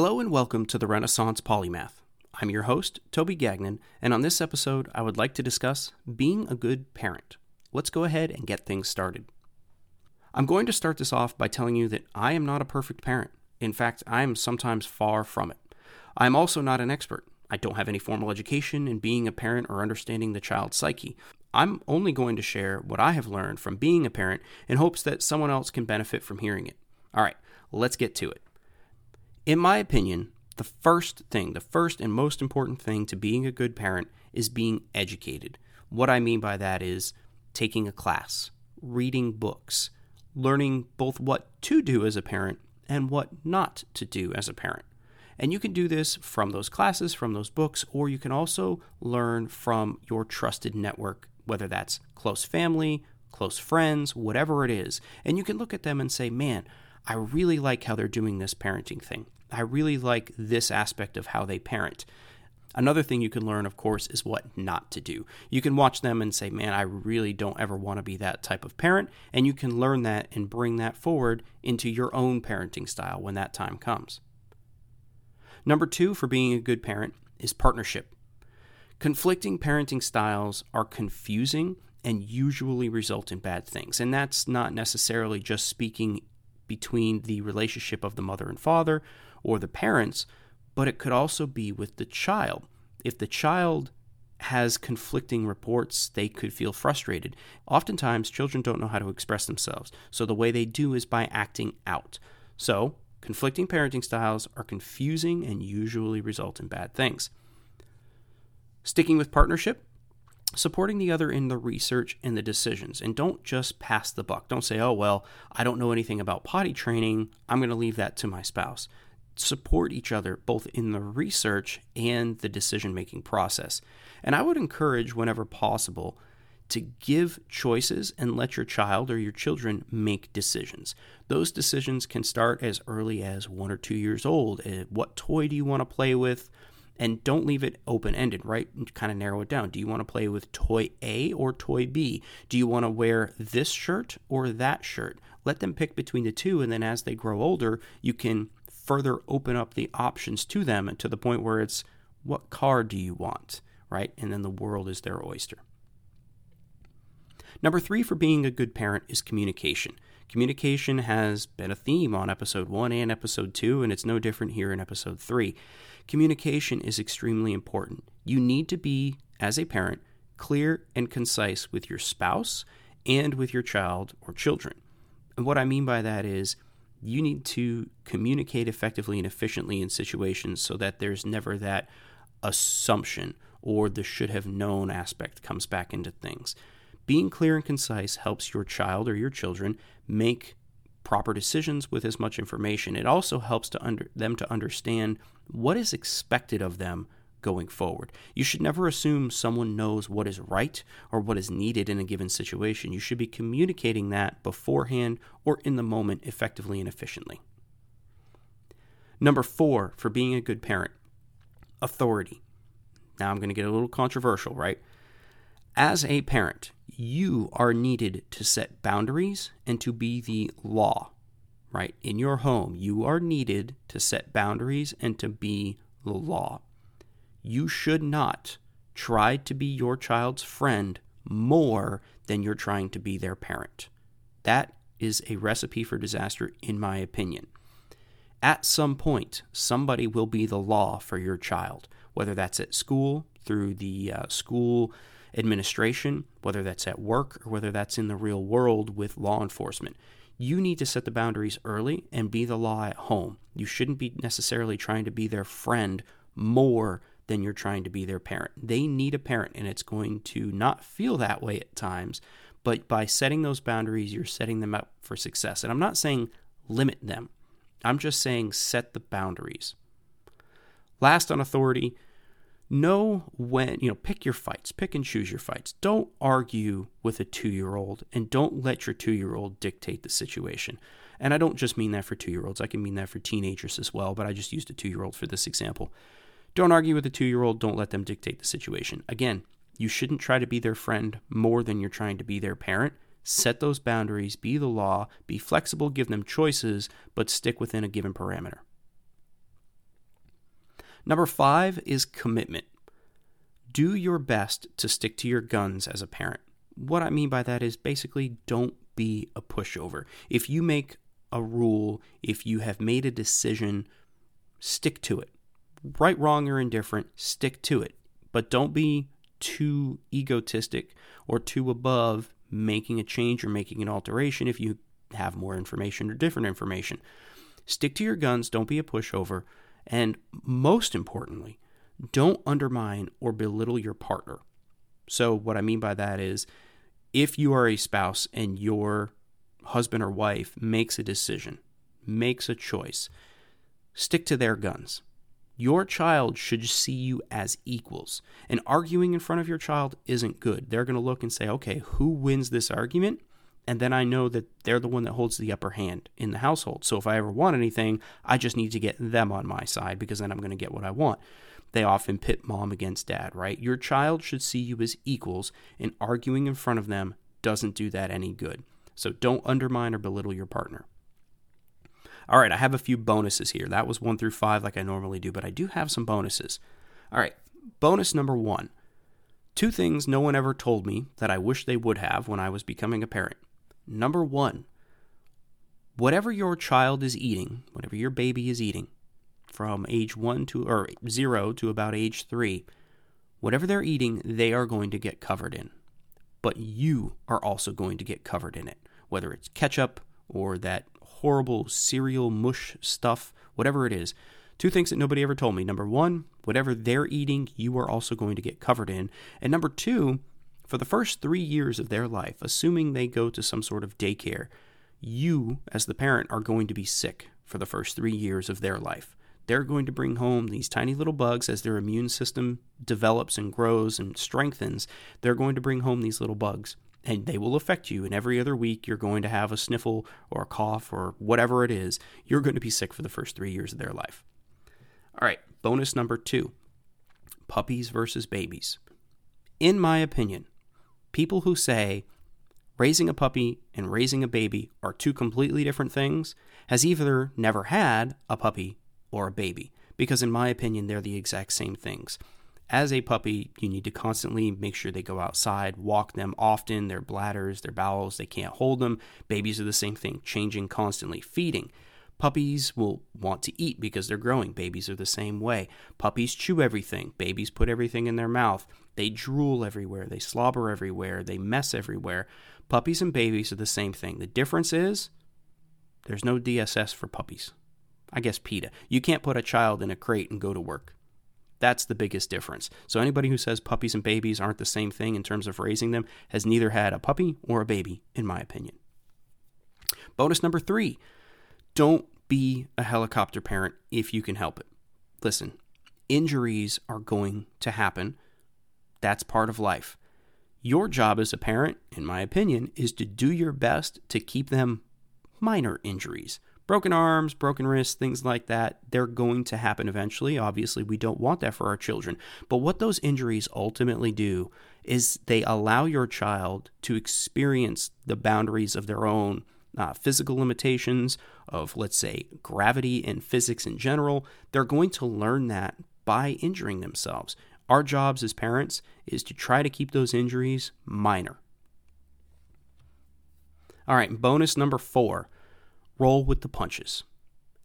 Hello and welcome to the Renaissance Polymath. I'm your host, Toby Gagnon, and on this episode, I would like to discuss being a good parent. Let's go ahead and get things started. I'm going to start this off by telling you that I am not a perfect parent. In fact, I am sometimes far from it. I am also not an expert. I don't have any formal education in being a parent or understanding the child's psyche. I'm only going to share what I have learned from being a parent in hopes that someone else can benefit from hearing it. All right, let's get to it. In my opinion, the first thing, the first and most important thing to being a good parent is being educated. What I mean by that is taking a class, reading books, learning both what to do as a parent and what not to do as a parent. And you can do this from those classes, from those books, or you can also learn from your trusted network, whether that's close family, close friends, whatever it is. And you can look at them and say, man, I really like how they're doing this parenting thing. I really like this aspect of how they parent. Another thing you can learn, of course, is what not to do. You can watch them and say, man, I really don't ever want to be that type of parent. And you can learn that and bring that forward into your own parenting style when that time comes. Number two for being a good parent is partnership. Conflicting parenting styles are confusing and usually result in bad things. And that's not necessarily just speaking between the relationship of the mother and father or the parents, but it could also be with the child. If the child has conflicting reports, they could feel frustrated. Oftentimes, children don't know how to express themselves, so the way they do is by acting out. So, conflicting parenting styles are confusing and usually result in bad things. Sticking with partnership, supporting the other in the research and the decisions and don't just pass the buck don't say oh well i don't know anything about potty training i'm going to leave that to my spouse support each other both in the research and the decision making process. And I would encourage, whenever possible, to give choices and let your child or your children make decisions. Those decisions can start as early as one or two years old. Uh, what toy do you want to play with? And don't leave it open ended, right? Kind of narrow it down. Do you want to play with toy A or toy B? Do you want to wear this shirt or that shirt? Let them pick between the two, and then as they grow older, you can further open up the options to them and to the point where it's what car do you want, right? And then the world is their oyster. Number three for being a good parent is communication. Communication has been a theme on episode one and episode two, and it's no different here in episode three. Communication is extremely important. You need to be, as a parent, clear and concise with your spouse and with your child or children. And what I mean by that is you need to communicate effectively and efficiently in situations so that there's never that assumption or the should have known aspect comes back into things. Being clear and concise helps your child or your children make proper decisions with as much information. It also helps to under, them to understand what is expected of them going forward. You should never assume someone knows what is right or what is needed in a given situation. You should be communicating that beforehand or in the moment effectively and efficiently. Number four, for being a good parent, authority. Now I'm going to get a little controversial, right? As a parent, you are needed to set boundaries and to be the law, right? In your home, you are needed to set boundaries and to be the law you should not try to be your child's friend more than you're trying to be their parent. That is a recipe for disaster, in my opinion. At some point, somebody will be the law for your child, whether that's at school, through the uh, school administration, whether that's at work, or whether that's in the real world with law enforcement. You need to set the boundaries early and be the law at home. You shouldn't be necessarily trying to be their friend more then you're trying to be their parent. They need a parent, and it's going to not feel that way at times, but by setting those boundaries, you're setting them up for success. And I'm not saying limit them, I'm just saying set the boundaries. Last on authority, know when, you know, pick your fights, pick and choose your fights. Don't argue with a two year old and don't let your two year old dictate the situation. And I don't just mean that for two year olds, I can mean that for teenagers as well, but I just used a two year old for this example. Don't argue with a two year old. Don't let them dictate the situation. Again, you shouldn't try to be their friend more than you're trying to be their parent. Set those boundaries, be the law, be flexible, give them choices, but stick within a given parameter. Number five is commitment. Do your best to stick to your guns as a parent. What I mean by that is basically don't be a pushover. If you make a rule, if you have made a decision, stick to it. Right, wrong, or indifferent, stick to it. But don't be too egotistic or too above making a change or making an alteration if you have more information or different information. Stick to your guns, don't be a pushover, and most importantly, don't undermine or belittle your partner. So, what I mean by that is if you are a spouse and your husband or wife makes a decision, makes a choice, stick to their guns. Your child should see you as equals. And arguing in front of your child isn't good. They're going to look and say, okay, who wins this argument? And then I know that they're the one that holds the upper hand in the household. So if I ever want anything, I just need to get them on my side because then I'm going to get what I want. They often pit mom against dad, right? Your child should see you as equals, and arguing in front of them doesn't do that any good. So don't undermine or belittle your partner. All right, I have a few bonuses here. That was one through five, like I normally do, but I do have some bonuses. All right, bonus number one two things no one ever told me that I wish they would have when I was becoming a parent. Number one, whatever your child is eating, whatever your baby is eating, from age one to or zero to about age three, whatever they're eating, they are going to get covered in. But you are also going to get covered in it, whether it's ketchup or that horrible cereal mush stuff, whatever it is. Two things that nobody ever told me. Number one, whatever they're eating, you are also going to get covered in. And number two, for the first three years of their life, assuming they go to some sort of daycare, you, as the parent, are going to be sick for the first three years of their life. They're going to bring home these tiny little bugs as their immune system develops and grows and strengthens. They're going to bring home these little bugs and they will affect you. And every other week, you're going to have a sniffle or a cough or whatever it is. You're going to be sick for the first three years of their life. All right, bonus number two puppies versus babies. In my opinion, people who say raising a puppy and raising a baby are two completely different things has either never had a puppy or a baby, because in my opinion, they're the exact same things as a puppy, you need to constantly make sure they go outside, walk them often, their bladders, their bowels, they can't hold them. Babies are the same thing, changing constantly, feeding. Puppies will want to eat because they're growing. Babies are the same way. Puppies chew everything. Babies put everything in their mouth. They drool everywhere. They slobber everywhere. They mess everywhere. Puppies and babies are the same thing. The difference is there's no DSS for puppies. I guess PETA. You can't put a child in a crate and go to work. That's the biggest difference. So anybody who says puppies and babies aren't the same thing in terms of raising them has neither had a puppy or a baby, in my opinion. Bonus number three don't be a helicopter parent if you can help it. Listen, injuries are going to happen. That's part of life. Your job as a parent, in my opinion, is to do your best to keep them minor injuries broken arms, broken wrists, things like that, they're going to happen eventually. Obviously, we don't want that for our children. But what those injuries ultimately do is they allow your child to experience the boundaries of their own uh, physical limitations, of, let's say, gravity and physics in general. They're going to learn that by injuring themselves. Our jobs as parents is to try to keep those injuries minor. All right, bonus number four roll with the punches.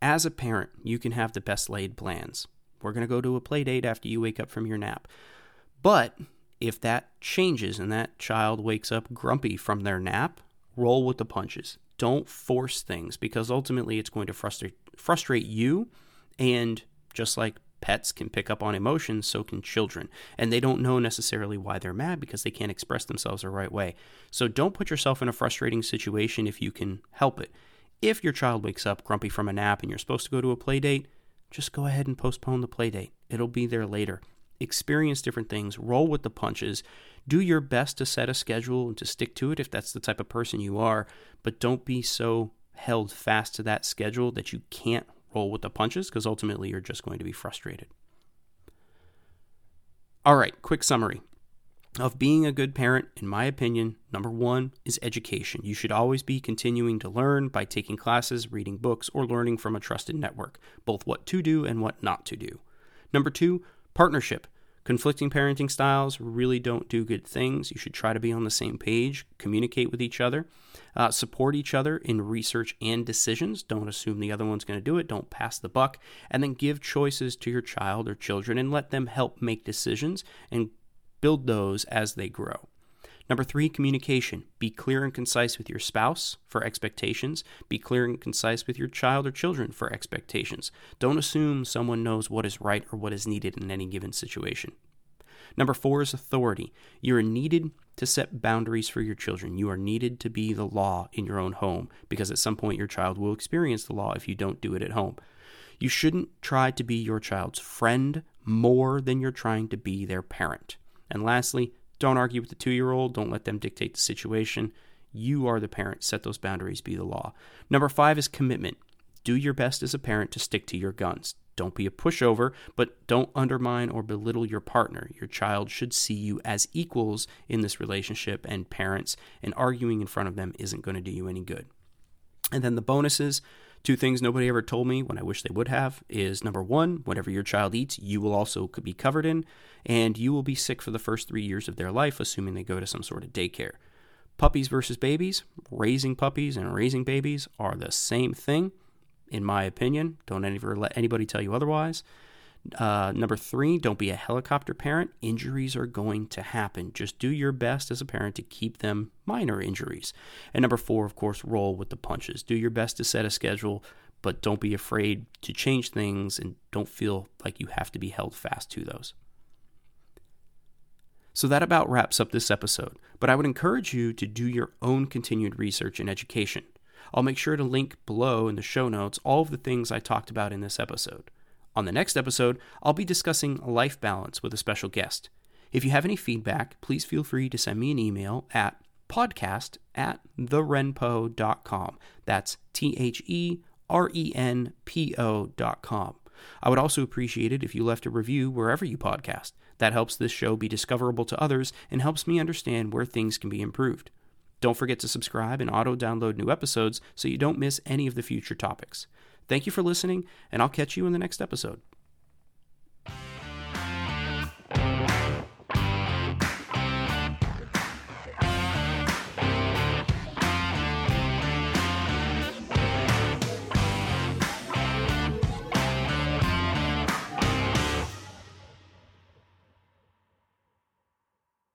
As a parent, you can have the best laid plans. We're going to go to a play date after you wake up from your nap. But if that changes and that child wakes up grumpy from their nap, roll with the punches. Don't force things because ultimately it's going to frustrate frustrate you and just like pets can pick up on emotions, so can children. And they don't know necessarily why they're mad because they can't express themselves the right way. So don't put yourself in a frustrating situation if you can help it. If your child wakes up grumpy from a nap and you're supposed to go to a play date, just go ahead and postpone the play date. It'll be there later. Experience different things, roll with the punches. Do your best to set a schedule and to stick to it if that's the type of person you are, but don't be so held fast to that schedule that you can't roll with the punches because ultimately you're just going to be frustrated. All right, quick summary of being a good parent, in my opinion, number one is education. You should always be continuing to learn by taking classes, reading books, or learning from a trusted network, both what to do and what not to do. Number two, partnership. Conflicting parenting styles really don't do good things. You should try to be on the same page, communicate with each other, uh, support each other in research and decisions. Don't assume the other one's going to do it. Don't pass the buck. And then give choices to your child or children and let them help make decisions and build those as they grow. Number three, communication. Be clear and concise with your spouse for expectations. Be clear and concise with your child or children for expectations. Don't assume someone knows what is right or what is needed in any given situation. Number four is authority. You are needed to set boundaries for your children. You are needed to be the law in your own home because at some point your child will experience the law if you don't do it at home. You shouldn't try to be your child's friend more than you're trying to be their parent. And lastly, don't argue with the two year old. Don't let them dictate the situation. You are the parent. Set those boundaries, be the law. Number five is commitment. Do your best as a parent to stick to your guns. Don't be a pushover, but don't undermine or belittle your partner. Your child should see you as equals in this relationship and parents, and arguing in front of them isn't going to do you any good. And then the bonuses Two things nobody ever told me when I wish they would have is number one, whatever your child eats, you will also be covered in, and you will be sick for the first three years of their life, assuming they go to some sort of daycare. Puppies versus babies, raising puppies and raising babies are the same thing, in my opinion. Don't ever let anybody tell you otherwise. Uh, number three, don't be a helicopter parent. Injuries are going to happen. Just do your best as a parent to keep them minor injuries. And number four, of course, roll with the punches. Do your best to set a schedule, but don't be afraid to change things and don't feel like you have to be held fast to those. So that about wraps up this episode, but I would encourage you to do your own continued research and education. I'll make sure to link below in the show notes all of the things I talked about in this episode. On the next episode, I'll be discussing life balance with a special guest. If you have any feedback, please feel free to send me an email at podcast at therenpo.com. That's T H E R E N P O.com. I would also appreciate it if you left a review wherever you podcast. That helps this show be discoverable to others and helps me understand where things can be improved. Don't forget to subscribe and auto download new episodes so you don't miss any of the future topics. Thank you for listening, and I'll catch you in the next episode.